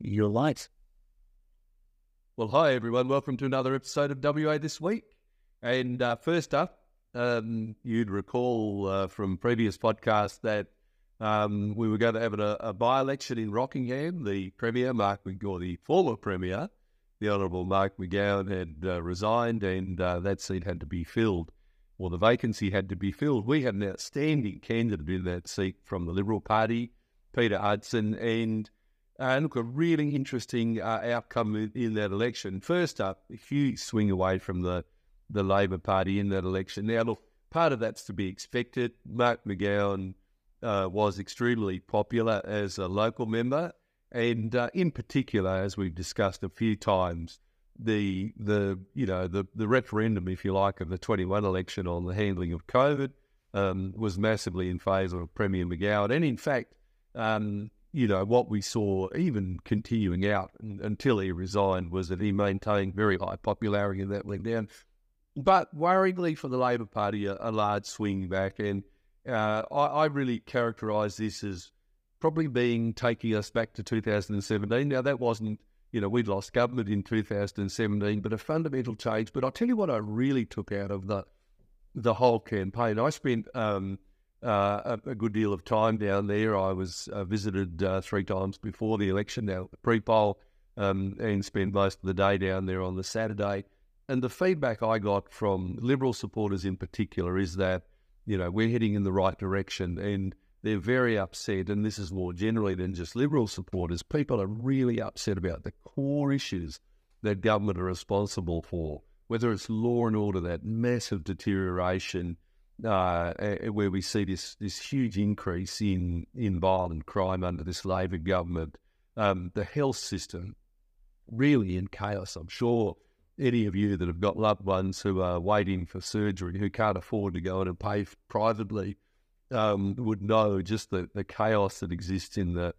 You're light. Well, hi everyone. Welcome to another episode of WA This Week. And uh, first up, um, you'd recall uh, from previous podcasts that um, we were going to have a, a by-election in Rockingham. The Premier, Mark McGowan, the former Premier, the Honourable Mark McGowan had uh, resigned and uh, that seat had to be filled, or the vacancy had to be filled. We had an outstanding candidate in that seat from the Liberal Party, Peter Hudson, and uh, look, a really interesting uh, outcome in, in, that election. First up, a huge swing away from the, the Labor Party in that election. Now, look, part of that's to be expected. Mark McGowan uh, was extremely popular as a local member, and uh, in particular, as we've discussed a few times, the the you know the the referendum, if you like, of the 21 election on the handling of COVID um, was massively in favour of Premier McGowan, and in fact. Um, you know, what we saw even continuing out until he resigned was that he maintained very high popularity and that went down. But worryingly for the Labor Party, a, a large swing back. And uh, I, I, really characterise this as probably being taking us back to 2017. Now, that wasn't, you know, we'd lost government in 2017, but a fundamental change. But I'll tell you what I really took out of the, the whole campaign. I spent um, uh, a, a, good deal of time down there. I was uh, visited uh, three times before the election, now pre-poll, um, and spent most of the day down there on the Saturday. And the feedback I got from Liberal supporters in particular is that, you know, we're heading in the right direction and they're very upset. And this is more generally than just Liberal supporters. People are really upset about the core issues that government are responsible for, whether it's law and order, that massive deterioration uh, where we see this this huge increase in in violent crime under this Labor government. Um, the health system really in chaos. I'm sure any of you that have got loved ones who are waiting for surgery who can't afford to go in and pay privately um, would know just the, the chaos that exists in the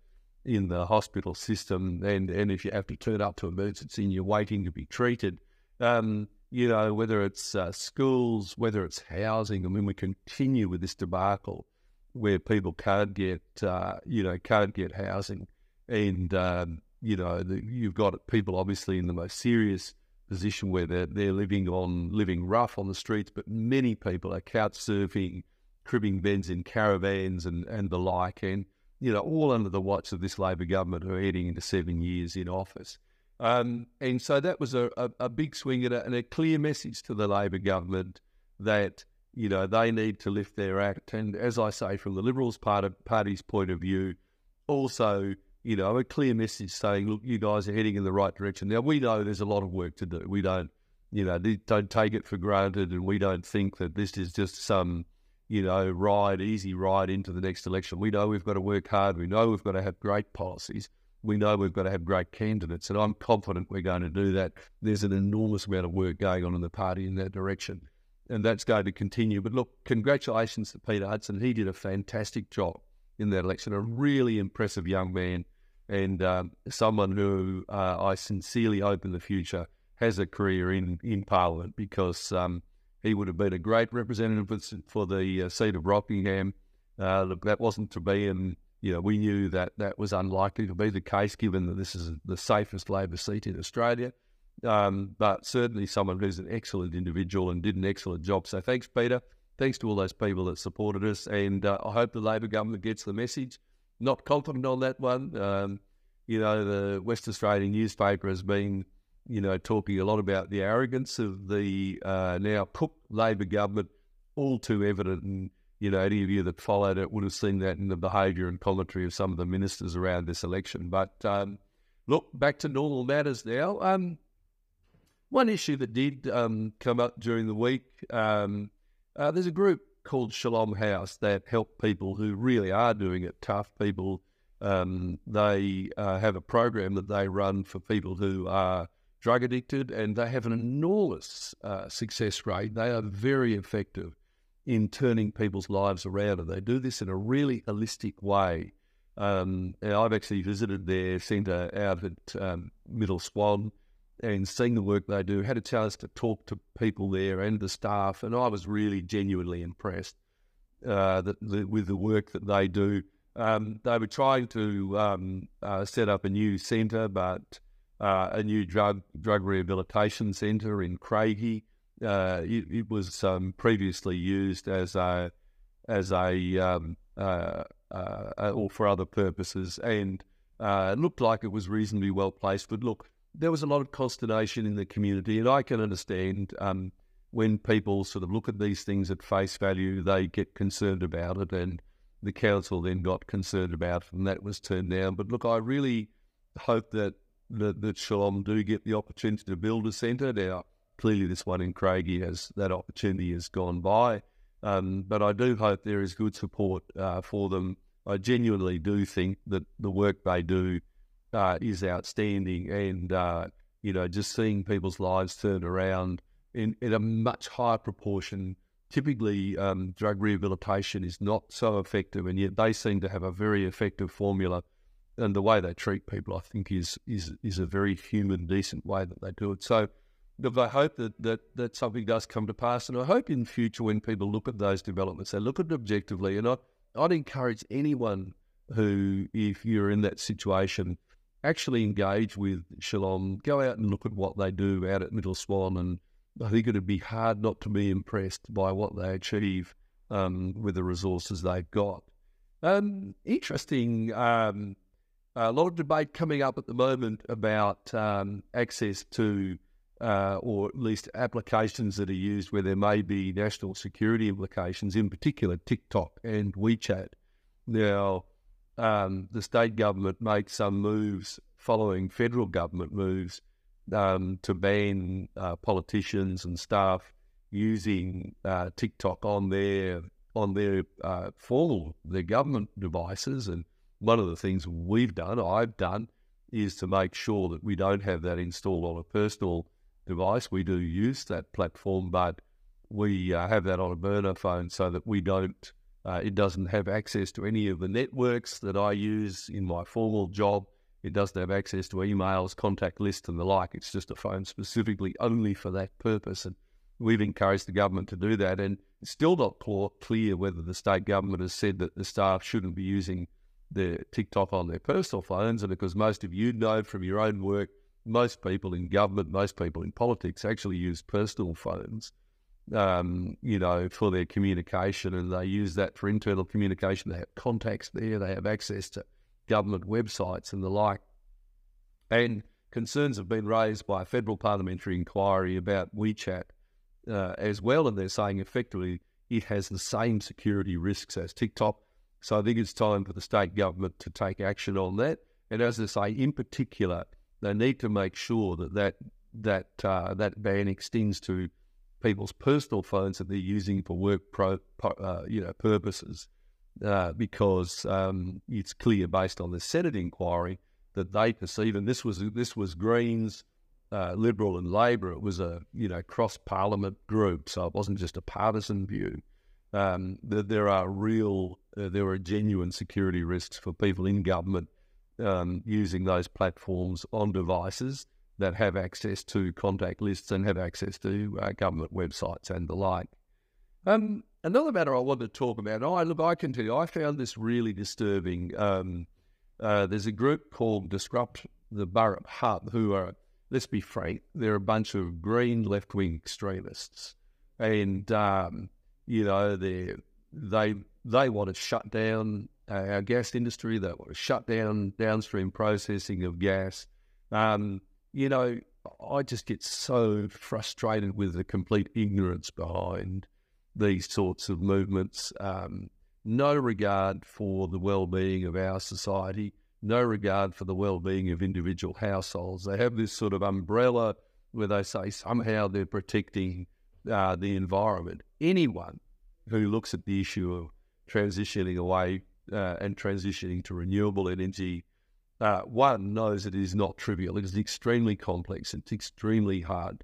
in the hospital system. And and if you have to turn up to emergency and you're waiting to be treated. Um, you know, whether it's uh, schools, whether it's housing. I mean, we continue with this debacle where people can't get, uh, you know, can't get housing, and um, you know, the, you've got people obviously in the most serious position where they're they're living on living rough on the streets, but many people are couch surfing, cribbing beds in caravans and and the like, and you know, all under the watch of this Labor government who are heading into seven years in office. Um, and so that was a, a, a big swing and a, and a, clear message to the Labor government that, you know, they need to lift their act. And as I say, from the Liberals part of, Party's point of view, also, you know, a clear message saying, look, you guys are heading in the right direction. Now, we know there's a lot of work to do. We don't, you know, don't take it for granted and we don't think that this is just some, you know, ride, easy ride into the next election. We know we've got to work hard. We know we've got to have great policies we know we've got to have great candidates, and I'm confident we're going to do that. There's an enormous amount of work going on in the party in that direction, and that's going to continue. But look, congratulations to Peter Hudson. He did a fantastic job in that election, a really impressive young man, and um, someone who uh, I sincerely hope in the future has a career in, in Parliament because um, he would have been a great representative for the uh, seat of Rockingham. Uh, look, that wasn't to be, and you know, we knew that that was unlikely to be the case given that this is the safest Labor seat in Australia. Um, but certainly someone who's an excellent individual and did an excellent job. So thanks, Peter. Thanks to all those people that supported us. And uh, I hope the Labor government gets the message. Not confident on that one. Um, you know, the West Australian newspaper has been, you know, talking a lot about the arrogance of the uh, now Cook Labor government, all too evident. And you know, any of you that followed it would have seen that in the behaviour and commentary of some of the ministers around this election. But um, look, back to normal matters now. Um, one issue that did um, come up during the week um, uh, there's a group called Shalom House that help people who really are doing it tough. People, um, they uh, have a program that they run for people who are drug addicted, and they have an enormous uh, success rate. They are very effective in turning people's lives around. And they do this in a really holistic way. Um, I've actually visited their centre out at um, Middle Swan and seen the work they do, had a chance to talk to people there and the staff, and I was really genuinely impressed uh, that, with the work that they do. Um, they were trying to um, uh, set up a new centre, but uh, a new drug drug rehabilitation centre in Craigie. Uh, it, it, was um, previously used as a as a um, uh, uh, or for other purposes, and uh, it looked like it was reasonably well placed. But look, there was a lot of consternation in the community, and I can understand um, when people sort of look at these things at face value, they get concerned about it, and the council then got concerned about it, and that was turned down. But look, I really hope that that, that Shalom do get the opportunity to build a centre. Now, clearly, this one in Craigie has that opportunity has gone by, um, but I do hope there is good support uh, for them. I genuinely do think that the work they do uh, is outstanding, and uh, you know, just seeing people's lives turn around in, in a much higher proportion. Typically, um, drug rehabilitation is not so effective, and yet they seem to have a very effective formula. And the way they treat people, I think, is is is a very human, decent way that they do it. So, look, I hope that, that that something does come to pass, and I hope in future when people look at those developments, they look at it objectively. And I, I'd encourage anyone who, if you're in that situation, actually engage with Shalom, go out and look at what they do out at Middle Swan and I think it'd be hard not to be impressed by what they achieve um, with the resources they've got. Um, interesting, um, a lot of debate coming up at the moment about um, access to, uh, or at least applications that are used where there may be national security implications, in particular TikTok and WeChat. Now, um, the state government makes some moves following federal government moves um, to ban uh, politicians and staff using uh, TikTok on their on their uh, formal their government devices. And one of the things we've done, I've done, is to make sure that we don't have that installed on a personal device. We do use that platform, but we uh, have that on a burner phone so that we don't. Uh, it doesn't have access to any of the networks that I use in my formal job it doesn't have access to emails, contact lists, and the like. It's just a phone specifically only for that purpose. And we've encouraged the government to do that. And it's still not clear whether the state government has said that the staff shouldn't be using the TikTok on their personal phones. And because most of you know from your own work, most people in government, most people in politics actually use personal phones, um, you know, for their communication. And they use that for internal communication. They have contacts there, they have access to government websites and the like. And concerns have been raised by a federal parliamentary inquiry about WeChat uh, as well, and they're saying effectively it has the same security risks as TikTok. So I think it's time for the state government to take action on that. And as I say, in particular, they need to make sure that that that uh, that ban extends to people's personal phones that they're using for work pro, uh, you know purposes uh, because um, it's clear based on the Senate inquiry that they perceive, and this was this was Greens, uh, Liberal, and Labor. It was a you know cross Parliament group, so it wasn't just a partisan view. Um, that there are real, uh, there are genuine security risks for people in government um, using those platforms on devices that have access to contact lists and have access to uh, government websites and the like. Um, another matter I wanted to talk about. I look, I can tell you, I found this really disturbing. Um, uh, there's a group called Disrupt the Burrup Hub, who are, let's be frank, they're a bunch of green left wing extremists, and um, you know they they they want to shut down our gas industry. To shut down downstream processing of gas. Um, you know, I just get so frustrated with the complete ignorance behind these sorts of movements. Um, no regard for the well-being of our society, no regard for the well-being of individual households. They have this sort of umbrella where they say somehow they're protecting uh, the environment. Anyone who looks at the issue of transitioning away uh, and transitioning to renewable energy, uh, one knows it is not trivial. It is extremely complex. It's extremely hard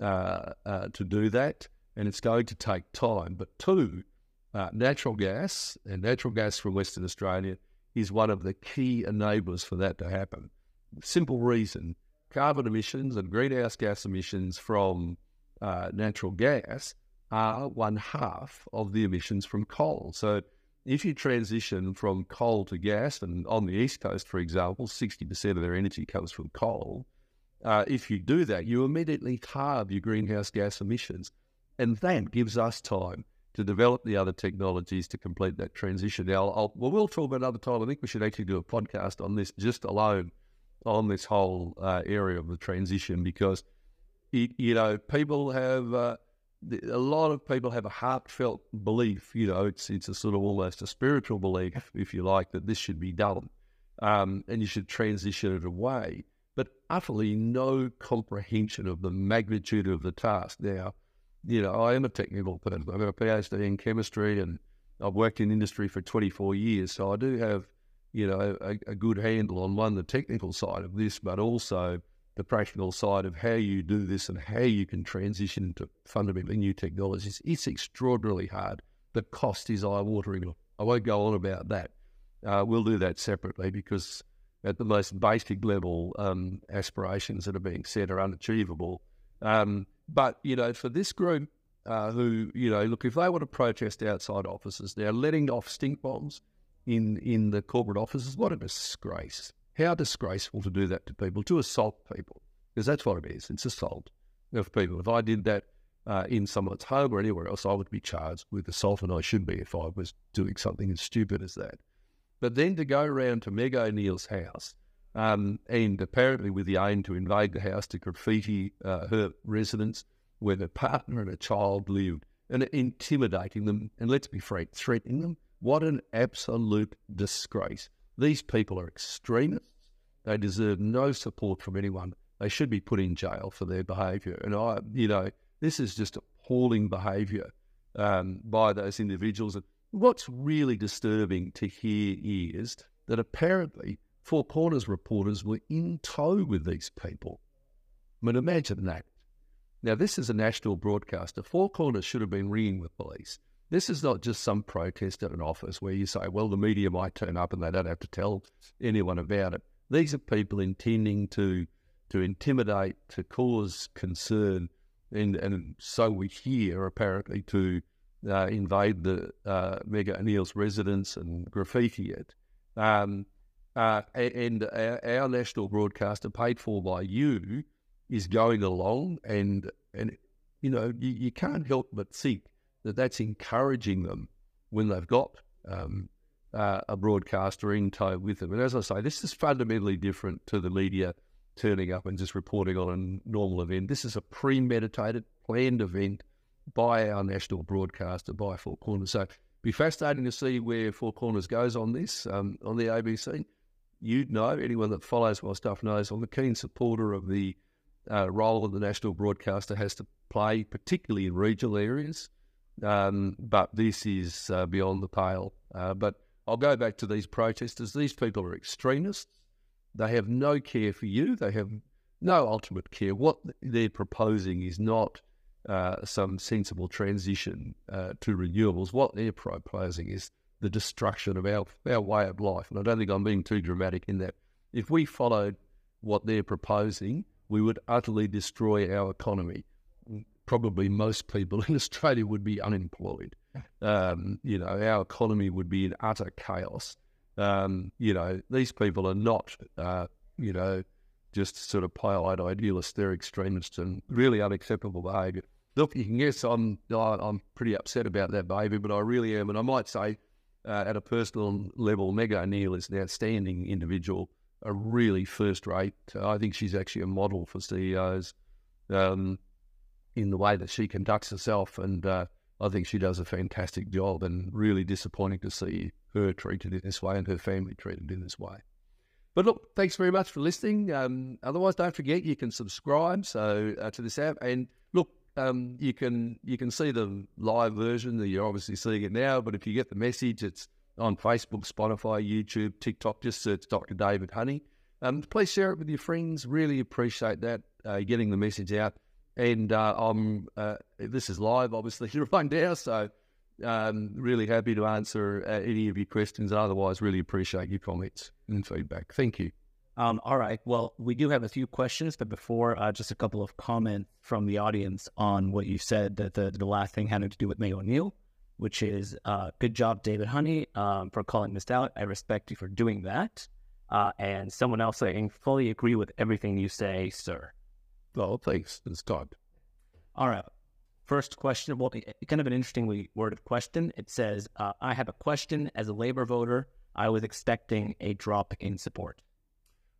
uh, uh, to do that and it's going to take time. But two, uh, natural gas and natural gas from Western Australia is one of the key enablers for that to happen. Simple reason carbon emissions and greenhouse gas emissions from uh, natural gas are one half of the emissions from coal. So if you transition from coal to gas, and on the East Coast, for example, 60% of their energy comes from coal, uh, if you do that, you immediately halve your greenhouse gas emissions. And that gives us time to develop the other technologies to complete that transition. Now, I'll, well, we'll talk about another time. I think we should actually do a podcast on this just alone on this whole uh, area of the transition because, it, you know, people have. Uh, a lot of people have a heartfelt belief, you know, it's it's a sort of almost a spiritual belief, if you like, that this should be done, um, and you should transition it away, but utterly no comprehension of the magnitude of the task. Now, you know, I am a technical person. I've got a PhD in chemistry, and I've worked in industry for 24 years, so I do have, you know, a, a good handle on one the technical side of this, but also the practical side of how you do this and how you can transition to fundamentally new technologies. It's extraordinarily hard. The cost is eye watering. I won't go on about that. Uh, we'll do that separately because at the most basic level, um, aspirations that are being set are unachievable. Um, but, you know, for this group uh, who, you know, look, if they want to protest outside offices, they're letting off stink bombs in, in the corporate offices. What a disgrace. How disgraceful to do that to people, to assault people, because that's what it is. It's assault of people. If I did that uh, in someone's home or anywhere else, I would be charged with assault, and I should be if I was doing something as stupid as that. But then to go around to Meg O'Neill's house, um, and apparently with the aim to invade the house to graffiti uh, her residence where her partner and a child lived, and intimidating them, and let's be frank, threatening them. What an absolute disgrace. These people are extremists. They deserve no support from anyone. They should be put in jail for their behaviour. And I, you know, this is just appalling behaviour um, by those individuals. And what's really disturbing to hear is that apparently Four Corners reporters were in tow with these people. I mean, imagine that. Now, this is a national broadcaster. Four Corners should have been ringing the police. This is not just some protest at an office where you say, well, the media might turn up and they don't have to tell anyone about it. These are people intending to to intimidate, to cause concern, and, and so we hear apparently to uh, invade the uh, Meg O'Neill's residence and graffiti it. Um, uh, and our, our, national broadcaster, paid for by you, is going along, and and you know you, you can't help but think that that's encouraging them when they've got um, uh, a broadcaster in tow with them. And as I say, this is fundamentally different to the media turning up and just reporting on a normal event. This is a premeditated, planned event by our national broadcaster, by Four Corners. So be fascinating to see where Four Corners goes on this, um, on the ABC. You'd know, anyone that follows my stuff knows, I'm a keen supporter of the uh, role that the national broadcaster has to play, particularly in regional areas. Um, but this is uh, beyond the pale. Uh, but I'll go back to these protesters. These people are extremists. They have no care for you. They have no ultimate care. What they're proposing is not uh, some sensible transition uh, to renewables. What they're proposing is the destruction of our, our way of life. And I don't think I'm being too dramatic in that. If we followed what they're proposing, we would utterly destroy our economy probably most people in Australia would be unemployed. Um, you know, our economy would be in utter chaos. Um, you know, these people are not, uh, you know, just sort of pale-eyed idealists. They're extremists and really unacceptable behaviour. Look, you can guess I'm I'm pretty upset about that behaviour, but I really am, and I might say, uh, at a personal level, Meg O'Neill is an outstanding individual, a really first-rate. I think she's actually a model for CEOs. Um, in the way that she conducts herself. And uh, I think she does a fantastic job and really disappointing to see her treated in this way and her family treated in this way. But look, thanks very much for listening. Um, otherwise, don't forget you can subscribe so uh, to this app. And look, um, you can you can see the live version. That you're obviously seeing it now, but if you get the message, it's on Facebook, Spotify, YouTube, TikTok. Just search Dr. David Honey. Um, please share it with your friends. Really appreciate that, uh, getting the message out. And uh, I'm uh, this is live, obviously, right now. So um, really happy to answer uh, any of your questions. Otherwise, really appreciate your comments and feedback. Thank you. Um, all right. Well, we do have a few questions, but before, uh, just a couple of comments from the audience on what you said that the, the last thing had to do with Meg O'Neill. which is uh, good job, David Honey, um, for calling this out. I respect you for doing that. Uh, and someone else saying, fully agree with everything you say, sir. Oh, thanks. It's God. All right. First question, well, kind of an interestingly worded question. It says, uh, I have a question as a Labour voter. I was expecting a drop in support.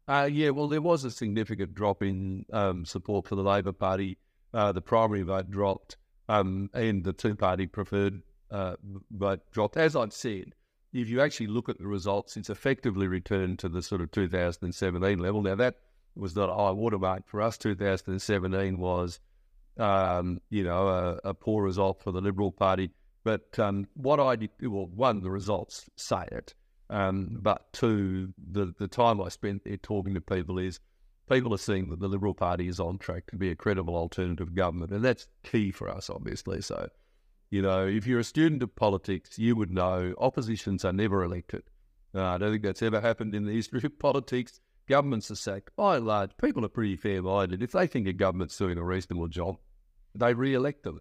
Uh, yeah, well, there was a significant drop in um, support for the Labor Party. Uh, the primary vote dropped, um, and the two-party preferred uh, vote dropped. As I've said, if you actually look at the results, it's effectively returned to the sort of 2017 level. Now, that was not a high watermark for us. 2017 was, um, you know, a, a, poor result for the Liberal Party. But um, what I did, well, one, the results say it. Um, but two, the, the time I spent there talking to people is people are seeing that the Liberal Party is on track to be a credible alternative government. And that's key for us, obviously. So, you know, if you're a student of politics, you would know oppositions are never elected. Uh, I don't think that's ever happened in the history of politics. Governments are sacked. By and large, people are pretty fair minded. If they think a government's doing a reasonable job, they re elect them.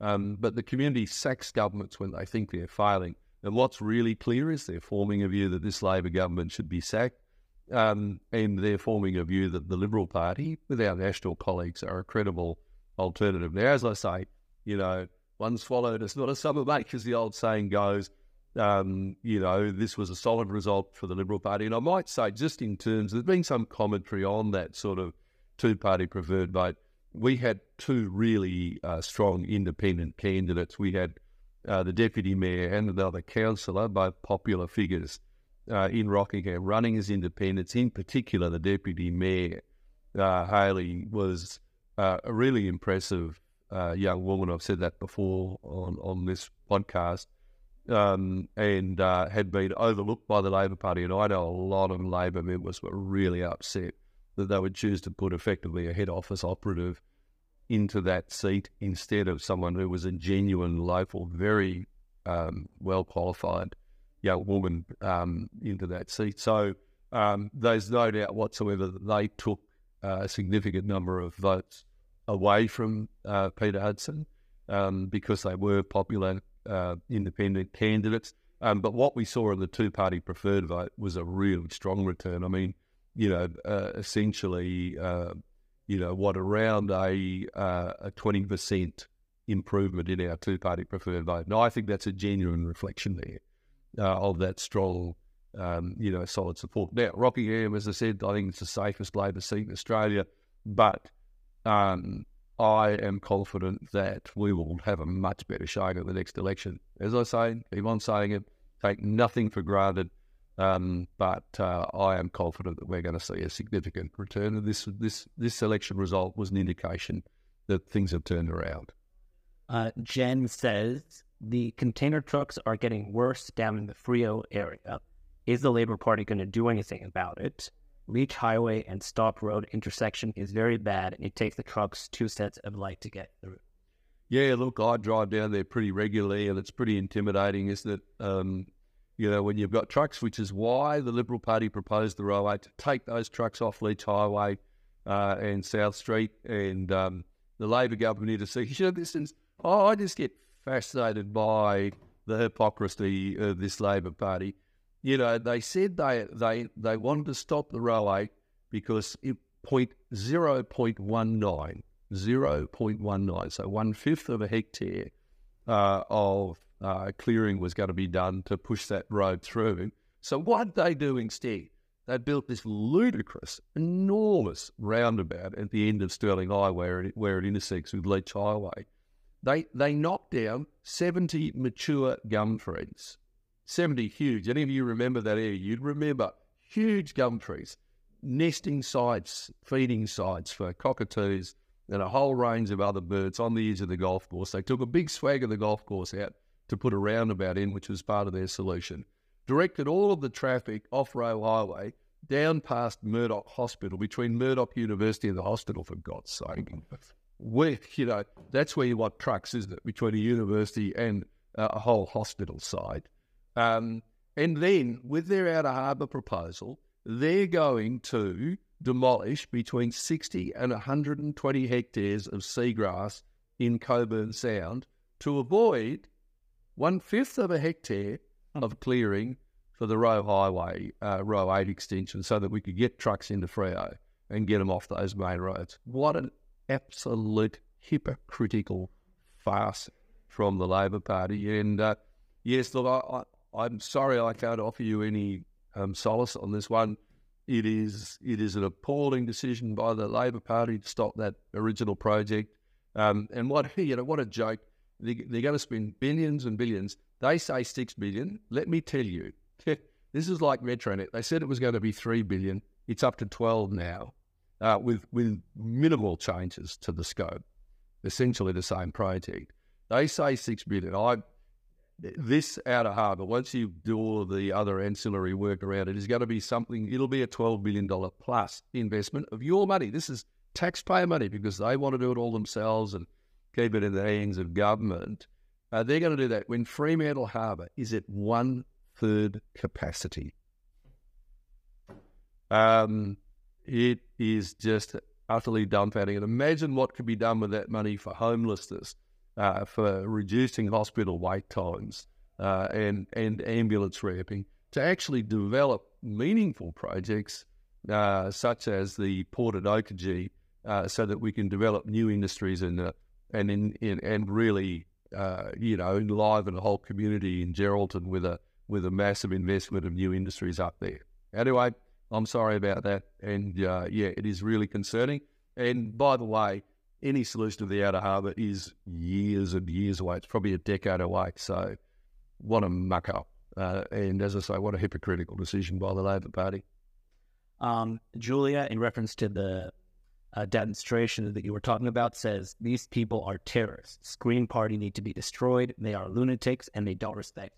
Um, but the community sacks governments when they think they're failing. And what's really clear is they're forming a view that this Labor government should be sacked. Um, and they're forming a view that the Liberal Party, with our national colleagues, are a credible alternative. Now, as I say, you know, one swallowed is not a summer mate, as the old saying goes. Um, you know, this was a solid result for the Liberal Party. And I might say, just in terms, there's been some commentary on that sort of two party preferred vote. We had two really uh, strong independent candidates. We had uh, the deputy mayor and another councillor, both popular figures uh, in Rockingham, running as independents. In particular, the deputy mayor, uh, Haley, was uh, a really impressive uh, young woman. I've said that before on, on this podcast, um, and uh, had been overlooked by the Labor Party. And I know a lot of Labor members were really upset that they would choose to put effectively a head office operative into that seat instead of someone who was a genuine local, very um, well qualified young woman um, into that seat. So um, there's no doubt whatsoever that they took a significant number of votes away from uh, Peter Hudson um, because they were popular uh, independent candidates. Um, but what we saw in the two party preferred vote was a really strong return. I mean, you know, uh, essentially, uh, you know, what around a uh, a twenty percent improvement in our two party preferred vote. Now, I think that's a genuine reflection there uh, of that strong, um, you know, solid support. Now, Rockingham, as I said, I think it's the safest Labor seat in Australia, but um, I am confident that we will have a much better showing at the next election. As I say, keep on saying it, take nothing for granted. Um, but uh, I am confident that we're going to see a significant return. And this this this election result was an indication that things have turned around. Uh, Jen says the container trucks are getting worse down in the Freo area. Is the Labor Party going to do anything about it? Leach Highway and Stock Road intersection is very bad, and it takes the trucks two sets of light to get through. Yeah, look, I drive down there pretty regularly, and it's pretty intimidating, isn't it? Um, you know, when you've got trucks, which is why the Liberal Party proposed the railway to take those trucks off Leach Highway uh, and South Street, and um, the Labor government see, you know, this is, oh, I just get fascinated by the hypocrisy of this Labor Party you know, they said they they they wanted to stop the railway because it point zero point one nine, zero point one nine, so one fifth of a hectare uh, of uh, clearing was going to be done to push that road through. So what did they do instead? They built this ludicrous, enormous roundabout at the end of Stirling Highway where it, where it intersects with Leach Highway. They they knocked down seventy mature gum trees 70 huge. Any of you remember that area? You'd remember huge gum trees, nesting sites, feeding sites for cockatoos and a whole range of other birds on the edge of the golf course. They took a big swag of the golf course out to put a roundabout in, which was part of their solution. Directed all of the traffic off Roe Highway down past Murdoch Hospital, between Murdoch University and the hospital, for God's sake. You know, that's where you want trucks, isn't it? Between a university and uh, a whole hospital site. Um, and then with their outer harbour proposal, they're going to demolish between 60 and 120 hectares of seagrass in Cockburn Sound to avoid one fifth of a hectare of clearing for the Roe Highway, uh, Roe 8 extension, so that we could get trucks into Freo and get them off those main roads. What an absolute hypocritical farce from the Labor Party. And uh, yes, look, I, I, I'm sorry I can't offer you any um, solace on this one. It is it is an appalling decision by the Labor Party to stop that original project. Um, and what you know, what a joke! They, they're going to spend billions and billions. They say six billion. Let me tell you, this is like Metronet. They said it was going to be three billion. It's up to twelve now, uh, with with minimal changes to the scope. Essentially the same project. They say six billion. I this outer harbour, once you do all of the other ancillary work around it, is going to be something, it'll be a $12 billion plus investment of your money. This is taxpayer money because they want to do it all themselves and keep it in the hands of government. Uh, they're going to do that when Fremantle Harbour is at one third capacity. Um, it is just utterly dumbfounding. And imagine what could be done with that money for homelessness uh, for reducing hospital wait times uh, and and ambulance ramping to actually develop meaningful projects uh, such as the port at Oakajee, uh, so that we can develop new industries and uh, and in, in, and really you know enliven the whole community in Geraldton with a with a massive investment of new industries up there. Anyway, I'm sorry about that, and yeah, it is really concerning. And by the way, any solution to the outer harbour is years and years away. It's probably a decade away. So, what a muck up. Uh, and as I say, what a hypocritical decision by the Labor Party. Um, Julia, in reference to the uh, demonstration that you were talking about, says these people are terrorists. Green Party need to be destroyed. They are lunatics, and they don't respect.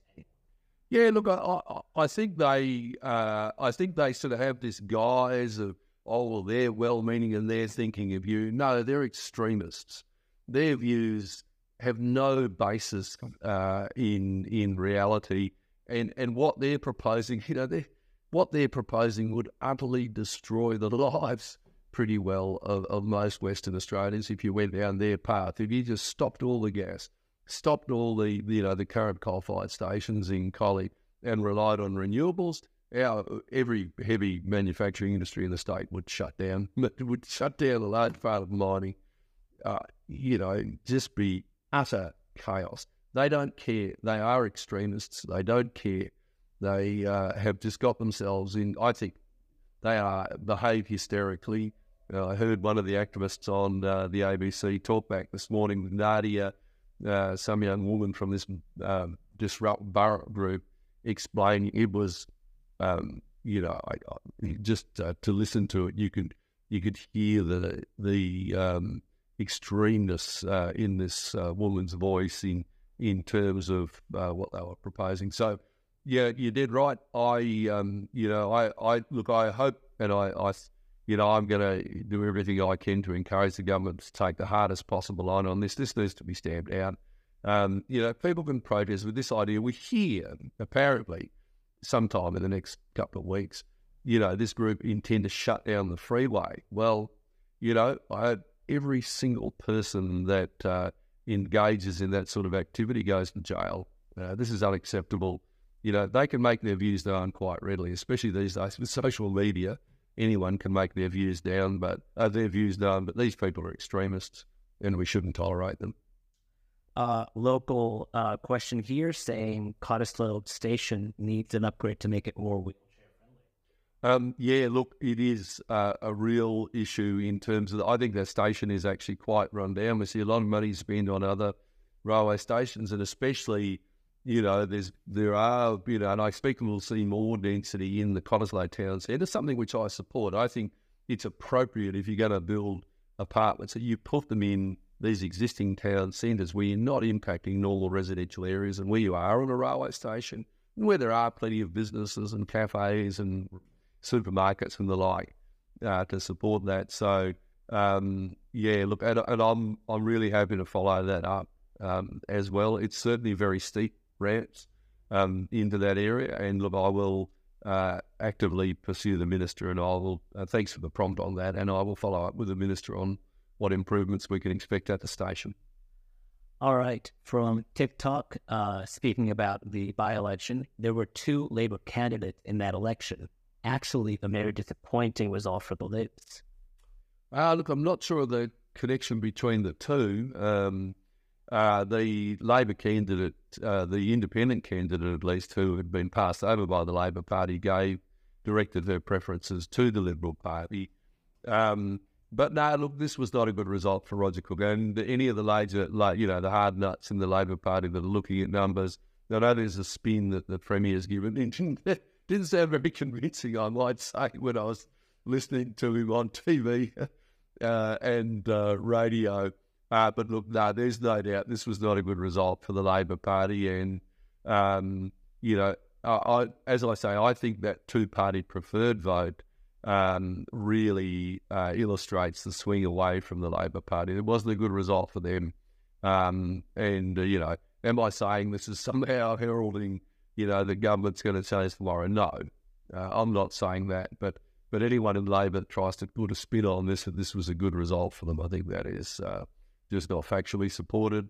Yeah, look, I, I, I think they, uh, I think they sort of have this guise of oh, well, they're well meaning and they're thinking of you. No, they're extremists. Their views have no basis uh, in in reality, and and what they're proposing, you know, they what they're proposing would utterly destroy the lives pretty well of, of most Western Australians if you went down their path. If you just stopped all the gas, stopped all the you know the current coal-fired stations in Collie and relied on renewables, our every heavy manufacturing industry in the state would shut down. Would shut down a large part of mining. Uh, you know, just be utter chaos. They don't care. They are extremists. They don't care. They uh, have just got themselves in. I think they are behave hysterically. Uh, I heard one of the activists on uh, the ABC talk back this morning with Nadia, uh, some young woman from this um, disrupt group, explaining it was um, you know, I, I, just uh, to listen to it, you could you could hear the the um, extremeness uh, in this uh, woman's voice in in terms of uh, what they were proposing. So, yeah, you did right. I, um, you know, I, I look, I hope, and I, I you know, I'm going to do everything I can to encourage the government to take the hardest possible line on this. This needs to be stamped out. Um, you know, people can protest with this idea. We hear apparently sometime in the next couple of weeks, you know, this group intend to shut down the freeway. Well, you know, I every single person that uh, engages in that sort of activity goes to jail. Uh, this is unacceptable. You know, they can make their views known quite readily, especially these days with social media. Anyone can make their views down, but uh, their views known. But these people are extremists, and we shouldn't tolerate them uh, local uh, question here saying Cottesloe Station needs an upgrade to make it more wheelchair friendly. Um, yeah, look, it is uh, a real issue in terms of. I think that station is actually quite run down. We see a lot of money spent on other railway stations, and especially, you know, there's there are, you know, and I expect we'll see more density in the Cottesloe town centre. Something which I support. I think it's appropriate if you're going to build apartments that you put them in these existing town centres where you're not impacting normal residential areas and where you are on a railway station, and where there are plenty of businesses and cafes and supermarkets and the like uh, to support that. So um, yeah, look, and, and, I'm I'm really hoping to follow that up um, as well. It's certainly very steep ramps um, into that area, and look, I will uh, actively pursue the minister, and I will. Uh, thanks for the prompt on that, and I will follow up with the minister on what improvements we can expect at the station. All right. From TikTok, uh, speaking about the by election, there were two Labour candidates in that election. Actually, the very disappointing result for the Libs. Uh, look, I'm not sure of the connection between the two. Um, uh, the Labor candidate, uh, the independent candidate at least, who had been passed over by the Labor Party, gave directed her preferences to the Liberal Party. Um, but now, look, this was not a good result for Roger Cook. And any of the major, like, you know, the hard nuts in the Labor Party that are looking at numbers, I know there's a spin that the Premier's given. It didn't sound very convincing, I might say, when I was listening to him on TV uh, and uh, radio. Uh, but look, no, there's no doubt this was not a good result for the Labor Party. And, um, you know, I, I, as I say, I think that two party preferred vote um, really uh, illustrates the swing away from the Labor Party. It wasn't a good result for them. Um, and, uh, you know, am I saying this is somehow heralding, you know, the government's going to change tomorrow? No, uh, I'm not saying that. But but anyone in Labor that tries to put a spin on this, that this was a good result for them, I think that is uh, just not factually supported.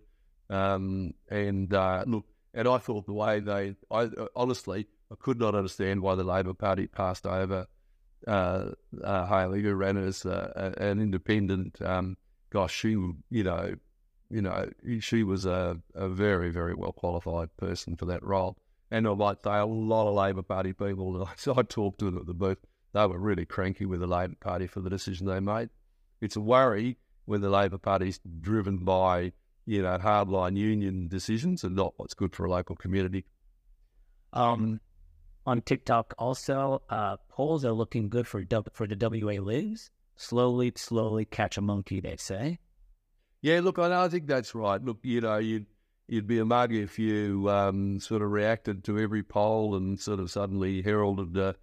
Um, and uh, look, and I thought the way they, I honestly, I could not understand why the Labor Party passed over uh, uh, Hayley, who ran as an independent. Um, gosh, she, you know, you know, she was a, a very, very well qualified person for that role. And I might say a lot of Labor Party people so I talked to them at the booth, they were really cranky with the Labor Party for the decision they made. It's a worry when the Labor Party's driven by, you know, hardline union decisions and not what's good for a local community. Um, on TikTok also, uh, polls are looking good for for the WA Libs. Slowly, slowly catch a monkey, they say. Yeah, look, I, I think that's right. Look, you know, you'd you'd be a mug if you um, sort of reacted to every poll and sort of suddenly heralded, uh,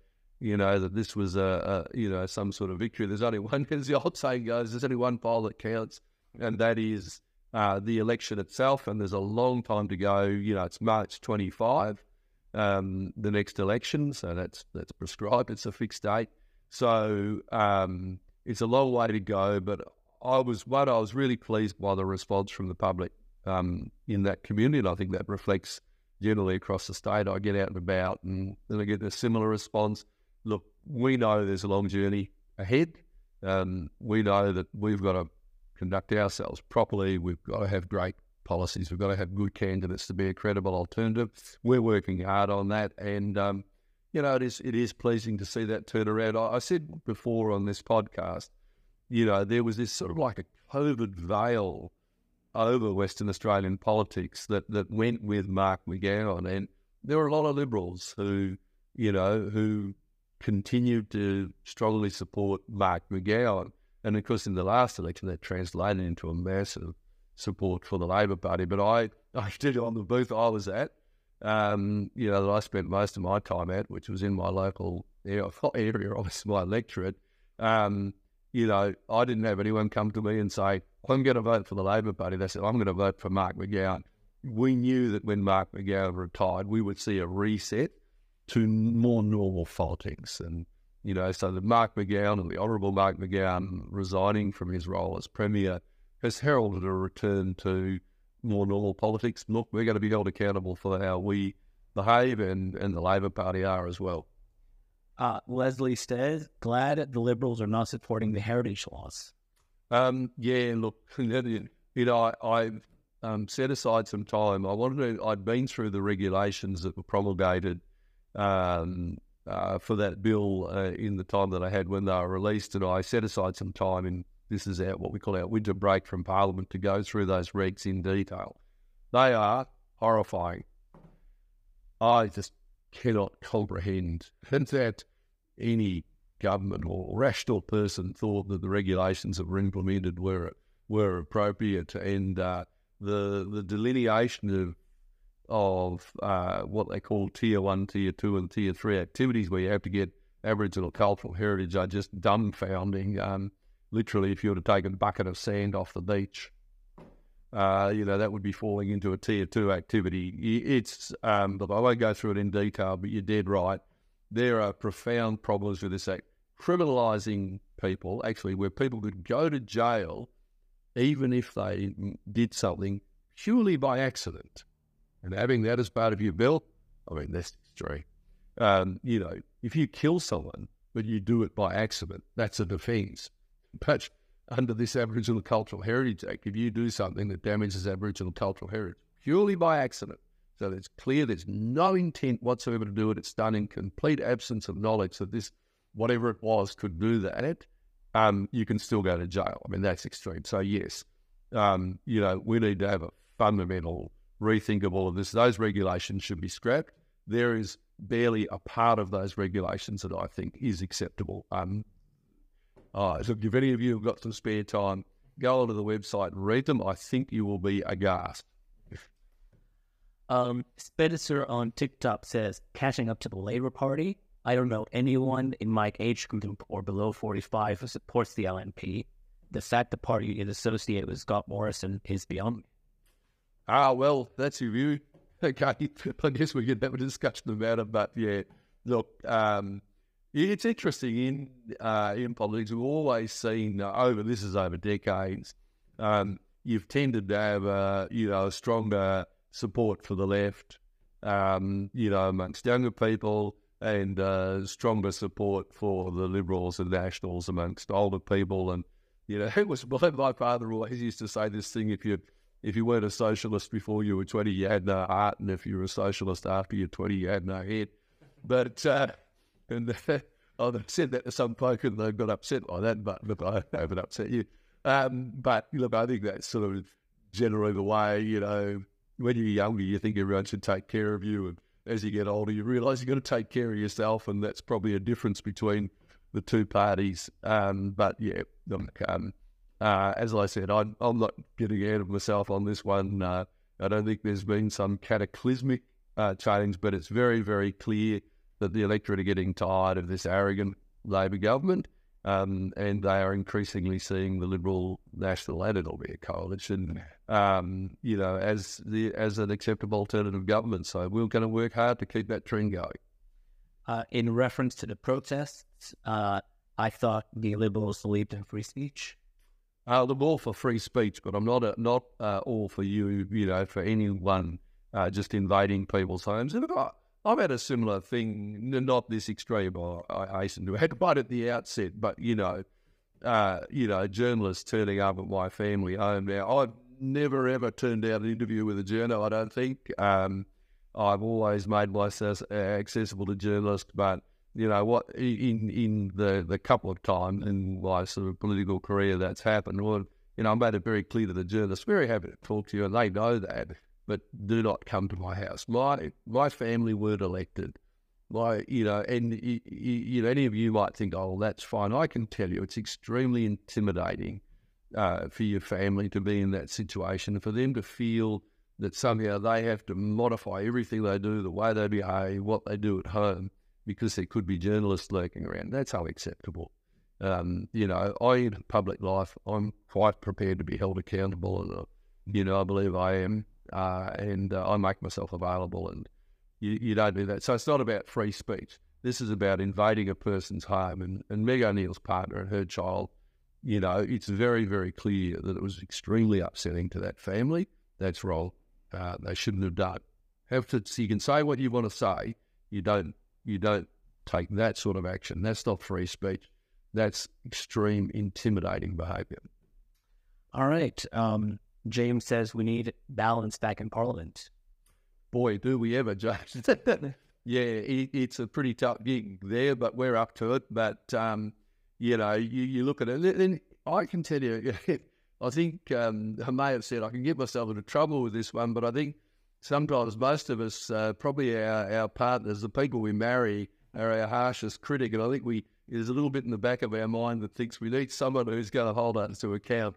you know, that this was a, a, you know some sort of victory. There's only one, as the old saying goes, there's only one poll that counts, and that is uh, the election itself. And there's a long time to go. You know, it's March 25 um, the next election. So that's that's prescribed. It's a fixed date. So um, it's a long way to go. But I was one. I was really pleased by the response from the public um, in that community, and I think that reflects generally across the state. I get out and about, and then I get a similar response. Look, we know there's a long journey ahead. Um, we know that we've got to conduct ourselves properly. We've got to have great policies. We've got to have good candidates to be a credible alternative. We're working hard on that, and um, you know it is it is pleasing to see that turn around. I, I, said before on this podcast, you know, there was this sort of like a COVID veil over Western Australian politics that that went with Mark McGowan, and there were a lot of Liberals who, you know, who continued to strongly support Mark McGowan. And of course, in the last election, that translated into a massive support for the Labor Party. But I, I did on the booth I was at, um, you know, that I spent most of my time at, which was in my local area, area obviously my electorate. Um, you know, I didn't have anyone come to me and say, I'm going to vote for the Labor Party. They said, I'm going to vote for Mark McGowan. We knew that when Mark McGowan retired, we would see a reset to more normal politics. And, you know, so the Mark McGowan and the Honourable Mark McGowan resigning from his role as Premier has heralded a return to more normal politics. Look, we're going to be held accountable for how we behave, and, and the Labor Party are as well. Uh, Leslie says, glad the Liberals are not supporting the heritage laws. Um, yeah, look, you know, I, I um, set aside some time. I wanted to, I'd been through the regulations that were promulgated um, uh, for that bill uh, in the time that I had when they were released, and I set aside some time in this is our, what we call our winter break from Parliament to go through those regs in detail. They are horrifying. I just cannot comprehend that any government or rational person thought that the regulations that were implemented were were appropriate, and uh, the the delineation of of uh, what they call tier one, tier two, and tier three activities, where you have to get Aboriginal cultural heritage, are just dumbfounding. Um, literally, if you were to take a bucket of sand off the beach, uh, you know, that would be falling into a tier two activity. It's, um, but I won't go through it in detail, but you're dead right. There are profound problems with this act. Criminalising people, actually, where people could go to jail even if they did something purely by accident, and having that as part of your bill, I mean, that's extreme. Um, you know, if you kill someone, but you do it by accident, that's a defence. But under this Aboriginal Cultural Heritage Act, if you do something that damages Aboriginal cultural heritage purely by accident, so it's clear there's no intent whatsoever to do it, it's done in complete absence of knowledge that this, whatever it was, could do that, um, you can still go to jail. I mean, that's extreme. So, yes, um, you know, we need to have a fundamental rethink of all of this. Those regulations should be scrapped. There is barely a part of those regulations that I think is acceptable. Um, Oh, so if any of you have got some spare time, go onto the website and read them. I think you will be aghast. Um, Spencer on TikTok says, catching up to the Labour Party. I don't know anyone in my age group or below 45 who supports the LNP. The fact the party is associated with Scott Morrison is beyond me. Ah, well, that's your view. Okay, I guess we can have a discussion about it, but yeah, look, um, it's interesting in uh, in politics. We've always seen uh, over this is over decades. Um, you've tended to have a you know stronger support for the left, um, you know, amongst younger people, and uh, stronger support for the liberals and nationals amongst older people. And you know, it was my father always used to say this thing: if you if you weren't a socialist before you were twenty, you had no heart, and if you were a socialist after you're twenty, you had no head. But uh, and I've said that to some folk and they got upset by that, but look, I haven't upset you. Um, but look, I think that's sort of generally the way, you know, when you're younger, you think everyone should take care of you. And as you get older, you realise you've got to take care of yourself. And that's probably a difference between the two parties. Um, but yeah, um, uh, as I said, I'm, I'm, not getting ahead of myself on this one. Uh, I don't think there's been some cataclysmic uh, change, but it's very, very clear that the electorate are getting tired of this arrogant Labor government, um, and they are increasingly seeing the Liberal National and it'll be a coalition, um, you know, as the as an acceptable alternative government. So we're going to work hard to keep that trend going. Uh, in reference to the protests, uh, I thought the Liberals believed in free speech. Uh, I'm all for free speech, but I'm not a, not uh, all for you, you know, for anyone uh, just invading people's homes. And I, I've had a similar thing, not this extreme, I hasten to add right at the outset, but you know, uh, you know, journalists turning up at my family home. Now, I've never ever turned down an interview with a journal. I don't think. Um, I've always made myself accessible to journalists, but you know what? In in the the couple of times in my sort of political career that's happened, well, you know, I made it very clear to the journalists, very happy to talk to you, and they know that but do not come to my house. My my family weren't elected. My, you know, and you, you know, any of you might think, oh, well, that's fine. I can tell you, it's extremely intimidating uh, for your family to be in that situation, for them to feel that somehow they have to modify everything they do, the way they behave, what they do at home, because there could be journalists lurking around. That's unacceptable. Um, you know, I in public life, I'm quite prepared to be held accountable, and uh, you know, I believe I am uh, and uh, I make myself available, and you, you, don't do that. So it's not about free speech. This is about invading a person's home, and, and Meg O'Neill's partner and her child. You know, it's very, very clear that it was extremely upsetting to that family. That's wrong. Uh, they shouldn't have done. Have to. So you can say what you want to say. You don't. You don't take that sort of action. That's not free speech. That's extreme, intimidating behaviour. All right. Um, James says we need balance back in Parliament. Boy, do we ever, James. yeah, it, it's a pretty tough gig there, but we're up to it. But, um, you know, you, you look at it, and I can tell you, I think um, I may have said I can get myself into trouble with this one, but I think sometimes most of us, uh, probably our, our partners, the people we marry, are our harshest critic. And I think we there's a little bit in the back of our mind that thinks we need someone who's going to hold us to account.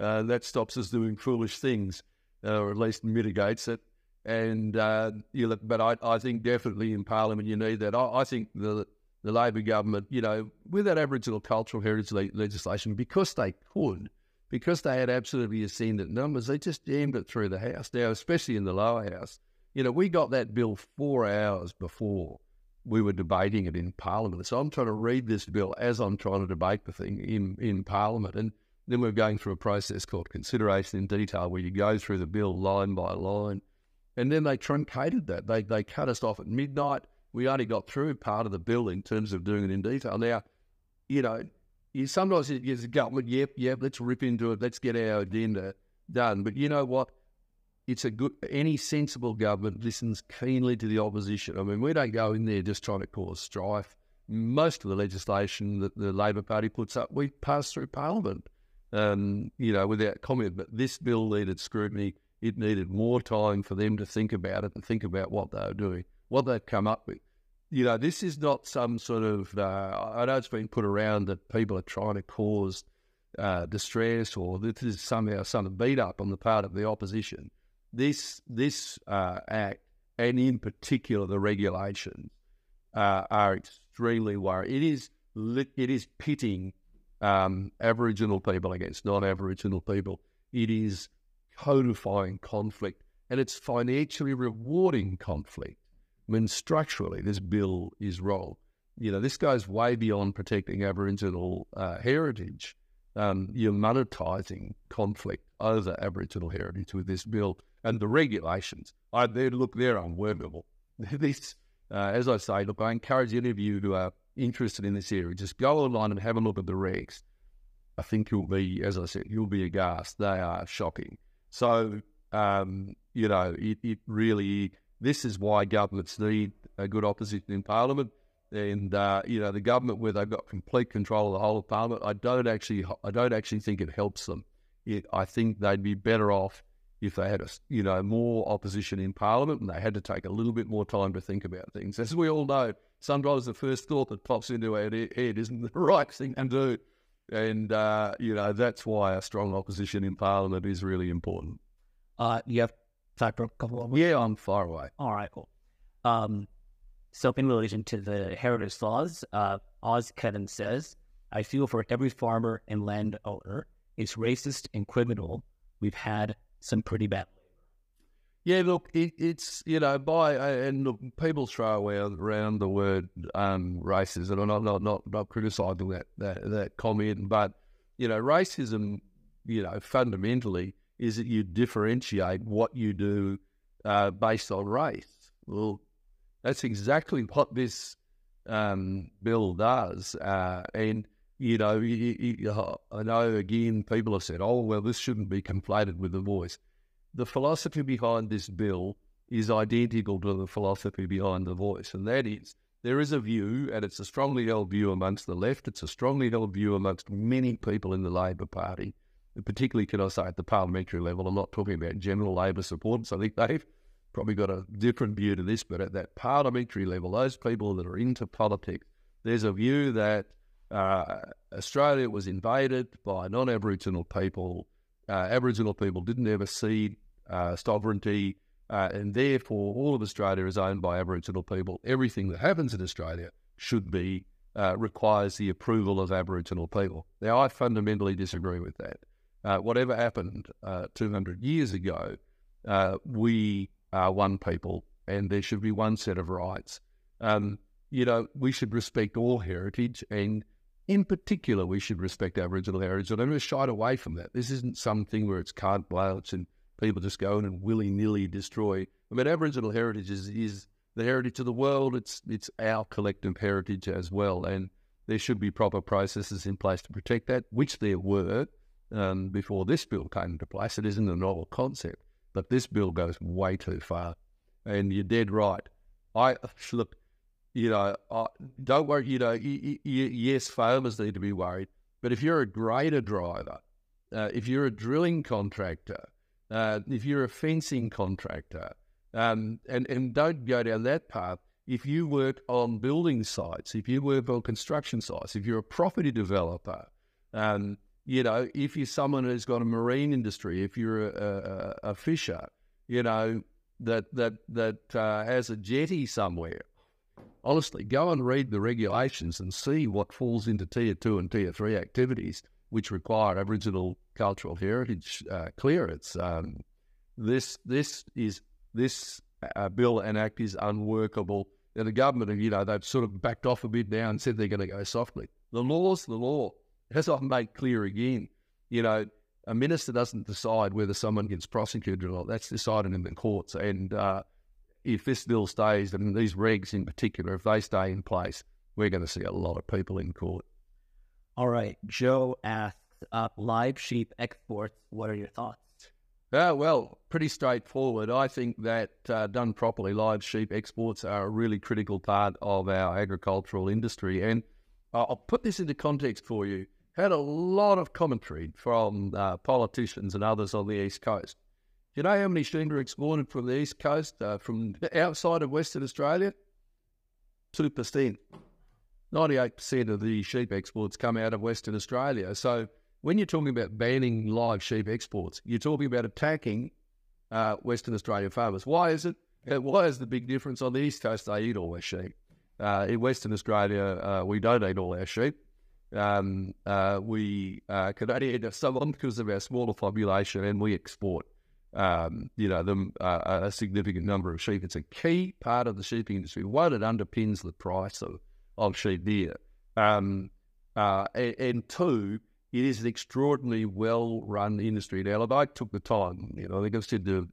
Uh, that stops us doing foolish things, uh, or at least mitigates it. And uh, you look, but I, I think definitely in Parliament you need that. I, I, think the the Labor government, you know, with that Aboriginal cultural heritage le- legislation, because they could, because they had absolutely ascendant numbers, they just jammed it through the House. Now, especially in the lower house, you know, we got that bill four hours before we were debating it in Parliament. So I'm trying to read this bill as I'm trying to debate the thing in, in Parliament. And Then we're going through a process called consideration in detail, where you go through the bill line by line, and then they truncated that. They they cut us off at midnight. We only got through part of the bill in terms of doing it in detail. Now, you know, you sometimes it gets government, yep, yep, let's rip into it, let's get our agenda done. But you know what? It's a good any sensible government listens keenly to the opposition. I mean, we don't go in there just trying to cause strife. Most of the legislation that the Labor Party puts up, we pass through Parliament um, you know, without comment. But this bill needed scrutiny. It needed more time for them to think about it and think about what they were doing, what they'd come up with. You know, this is not some sort of, uh, I know it's been put around that people are trying to cause uh, distress or this is somehow some beat up on the part of the opposition. This, this uh, act, and in particular the regulations, uh, are extremely worrying. It is, it is pitting um, Aboriginal people against non Aboriginal people. It is codifying conflict and it's financially rewarding conflict. Mean, structurally, this bill is wrong. You know, this goes way beyond protecting Aboriginal uh, heritage. Um, you're monetizing conflict over Aboriginal heritage with this bill and the regulations. I, they look, they're unworkable. this, uh, as I say, look, I encourage any of you who are interested in this area, just go online and have a look at the regs. I think you'll be, as I said, you'll be aghast. They are shocking. So, um, you know, it, it really, this is why governments need a good opposition in Parliament. And uh, you know the government where they've got complete control of the whole of Parliament, I don't actually, I don't actually think it helps them. It, I think they'd be better off if they had a, you know more opposition in Parliament and they had to take a little bit more time to think about things. As we all know, sometimes the first thought that pops into our head isn't the right thing to do. And, uh, you know, that's why a strong opposition in Parliament is really important. Uh, you have time for a couple of Yeah, I'm far away. All right, cool. Um, so, in relation to the heritage laws, uh, Oz Kevin says, I feel for every farmer and landowner, it's racist and criminal. We've had some pretty bad yeah, look, it, it's you know by uh, and look, people throw around the word um, racism, and I'm not not not, criticising that, that that comment, but you know racism, you know fundamentally is that you differentiate what you do uh, based on race. Well, that's exactly what this um, bill does, uh, and you know, you, you, I know again people have said, oh well, this shouldn't be conflated with the voice the philosophy behind this bill is identical to the philosophy behind the voice, and that is there is a view, and it's a strongly held view amongst the left. It's a strongly held view amongst many people in the Labor Party, particularly, can I say, at the parliamentary level. I'm not talking about general Labor supporters. I think they've probably got a different view to this, but at that parliamentary level, those people that are into politics, there's a view that uh, Australia was invaded by non Aboriginal people uh, Aboriginal people didn't ever see uh, sovereignty, uh, and therefore all of Australia is owned by Aboriginal people. Everything that happens in Australia should be uh, requires the approval of Aboriginal people. Now, I fundamentally disagree with that. Uh, whatever happened uh, 200 years ago, we are one people, and there should be one set of rights. Um, you know, we should respect all heritage and in particular, we should respect Aboriginal heritage. And I'm shied away from that. This isn't something where it's carte blanche and people just go in and willy nilly destroy. I mean, Aboriginal heritage is, is the heritage of the world. It's it's our collective heritage as well, and there should be proper processes in place to protect that, which there were um, before this bill came into place. It isn't a novel concept, but this bill goes way too far, and you're dead right. I look you know, uh, don't worry. You know, y- y- yes, farmers need to be worried, but if you're a grader driver, uh, if you're a drilling contractor, uh, if you're a fencing contractor, um, and and don't go down that path. If you work on building sites, if you work on construction sites, if you're a property developer, um, you know, if you're someone who's got a marine industry, if you're a, a, a fisher, you know, that that that uh, has a jetty somewhere, honestly, go and read the regulations and see what falls into tier two and tier three activities, which require Aboriginal cultural heritage uh, clearance. Um, this this is this uh, bill and act is unworkable. And the government, you know, they've sort of backed off a bit now and said they're going to go softly. The law's the law. As I've made clear again, you know, a minister doesn't decide whether someone gets prosecuted or not. That's decided in the courts. And uh, if this bill stays, and these regs in particular, if they stay in place, we're going to see a lot of people in court. All right. Joe asks, uh, live sheep exports, what are your thoughts? Uh, well, pretty straightforward. I think that uh, done properly, live sheep exports are a really critical part of our agricultural industry. And I'll put this into context for you. Had a lot of commentary from uh, politicians and others on the East Coast. You know how many sheep are exported from the East Coast, uh, from outside of Western Australia? 2%. 98% of the sheep exports come out of Western Australia. So when you're talking about banning live sheep exports, you're talking about attacking uh, Western Australian farmers. Why is it? Uh, why is the big difference? On the East Coast, they eat all their sheep. Uh, in Western Australia, uh, we don't eat all our sheep. Um, uh, we uh, can only eat some because of our smaller population, and we export, um, you know, them a significant number of sheep. It's a key part of the sheep industry. One, it underpins the price of, of sheep here. Um, and, and two, it is an extraordinarily well run industry. Now, if I took the time, you know, I think I've said to,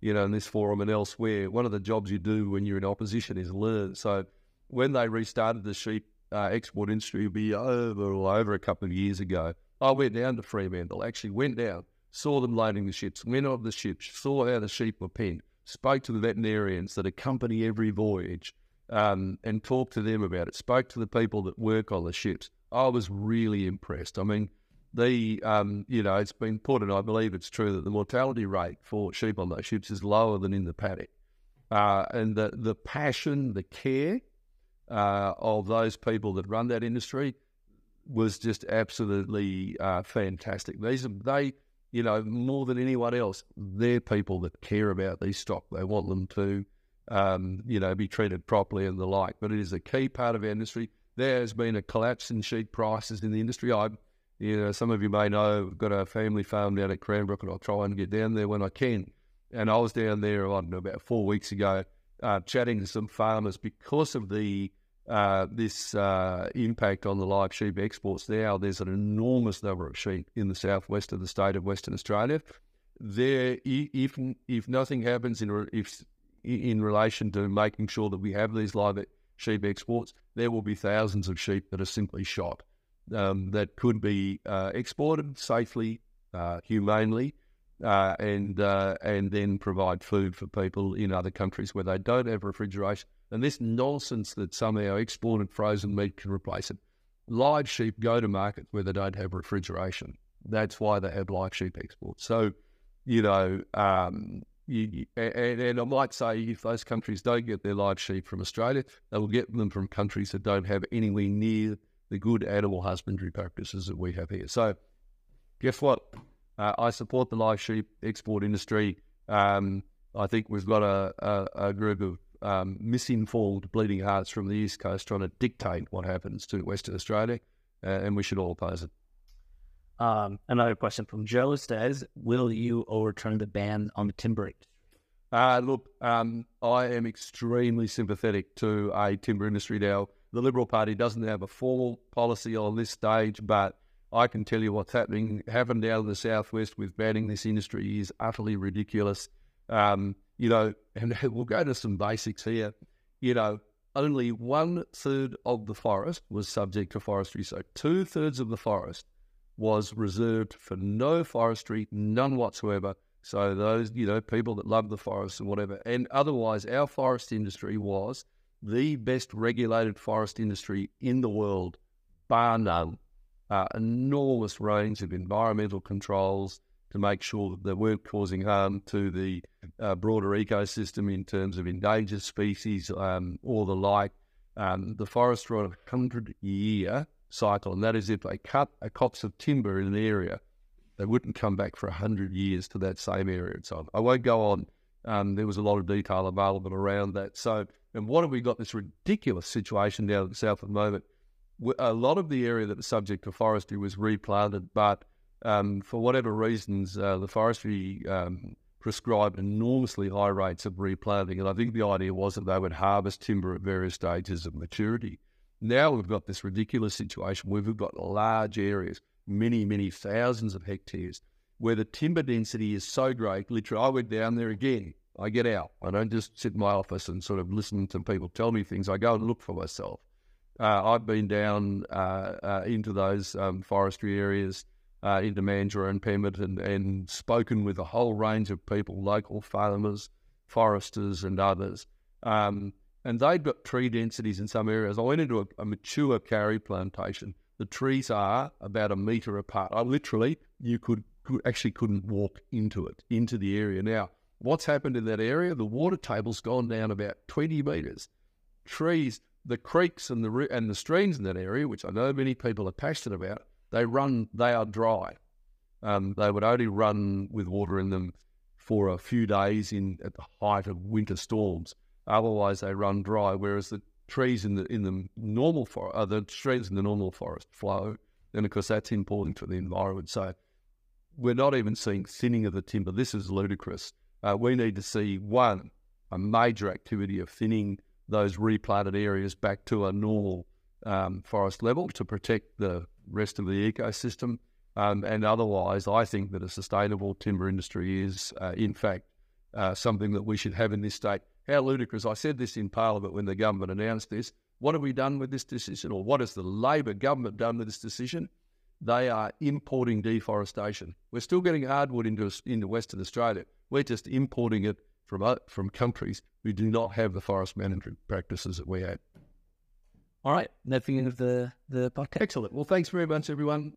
you know, in this forum and elsewhere, one of the jobs you do when you're in opposition is learn. So when they restarted the sheep uh, export industry, it'll be over over a couple of years ago. I went down to Fremantle, actually went down, saw them loading the ships, went on the ships, saw how the sheep were penned, spoke to the veterinarians that accompany every voyage, um, and talked to them about it. Spoke to the people that work on the ships. I was really impressed. I mean, the um, you know it's been put, and I believe it's true that the mortality rate for sheep on those ships is lower than in the paddock, uh, and the the passion, the care uh, of those people that run that industry was just absolutely uh, fantastic. These they, you know, more than anyone else, they're people that care about these stock. They want them to, um, you know, be treated properly and the like. But it is a key part of our industry. There has been a collapse in sheep prices in the industry. I you know, some of you may know I've got a family farm down at Cranbrook, and I'll try and get down there when I can. And I was down there, I don't know, about four weeks ago, uh, chatting to some farmers because of the uh, this uh, impact on the live sheep exports. Now there's an enormous number of sheep in the southwest of the state of Western Australia. There, if if nothing happens in if in relation to making sure that we have these live sheep exports, there will be thousands of sheep that are simply shot um, that could be uh, exported safely, uh, humanely, uh, and uh, and then provide food for people in other countries where they don't have refrigeration. And this nonsense that somehow exported frozen meat can replace it. Live sheep go to markets where they don't have refrigeration. That's why they have live sheep exports. So, you know, um, you, and, and, I might say if those countries don't get their live sheep from Australia, they will get them from countries that don't have anywhere near the good animal husbandry practices that we have here. So, guess what? Uh, I support the live sheep export industry. Um, I think we've got a, a, a group of um, misinformed bleeding hearts from the East Coast trying to dictate what happens to Western Australia, uh, and we should all oppose it. Um, another question from Joe says, "Will you overturn the ban on the timber industry?" Uh, look, um, I am extremely sympathetic to a timber industry now the Liberal Party doesn't have a formal policy on this stage, but I can tell you what's happening happened down in the southwest with banning this industry is utterly ridiculous. Um, you know, and we'll go to some basics here. You know, only one third of the forest was subject to forestry, so two thirds of the forest was reserved for no forestry, none whatsoever. So those, you know, people that love the forest and whatever, and otherwise, our forest industry was the best regulated forest industry in the world, bar none. Uh, enormous range of environmental controls to make sure that they weren't causing harm to the uh, broader ecosystem in terms of endangered species um, or the like. Um, the forests are on a hundred year cycle, and that is if they cut a copse of timber in an area, they wouldn't come back for a hundred years to that same area. So I won't go on. Um, there was a lot of detail available around that. So and what have we got? This ridiculous situation down in the south at the moment. A lot of the area that was subject to forestry was replanted, but um, for whatever reasons, uh, the forestry um, prescribed enormously high rates of replanting. And I think the idea was that they would harvest timber at various stages of maturity. Now we've got this ridiculous situation where we've got large areas, many, many thousands of hectares where the timber density is so great. Literally, I went down there again. I get out. I don't just sit in my office and sort of listen to people tell me things. I go and look for myself. Uh, I've been down uh, uh, into those um, forestry areas, uh, into Mandurah and Pemberton, and, and spoken with a whole range of people, local farmers, foresters, and others. Um, and they've got tree densities in some areas. I went into a, a mature karri plantation. The trees are about a metre apart. I literally, you could could, actually couldn't walk into it, into the area. Now, what's happened in that area? The water table's gone down about 20 metres. Trees, the creeks and the and the streams in that area, which I know many people are passionate about, they run, they are dry. Um, they would only run with water in them for a few days in at the height of winter storms. Otherwise, they run dry. Whereas the trees in the in the normal forest, uh, the streams in the normal forest flow, and of course that's important for the environment. So we're not even seeing thinning of the timber. This is ludicrous. Uh, we need to see one, a major activity of thinning those replanted areas back to a normal um, forest level to protect the rest of the ecosystem. Um, and otherwise, I think that a sustainable timber industry is, uh, in fact, uh, something that we should have in this state. How ludicrous. I said this in Parliament when the government announced this. What have we done with this decision, or what has the Labor government done with this decision? they are importing deforestation. We're still getting hardwood into into Western Australia. We're just importing it from uh, from countries who do not have the forest management practices that we have. All right, that's the end of the the podcast. Excellent. Well, thanks very much, everyone.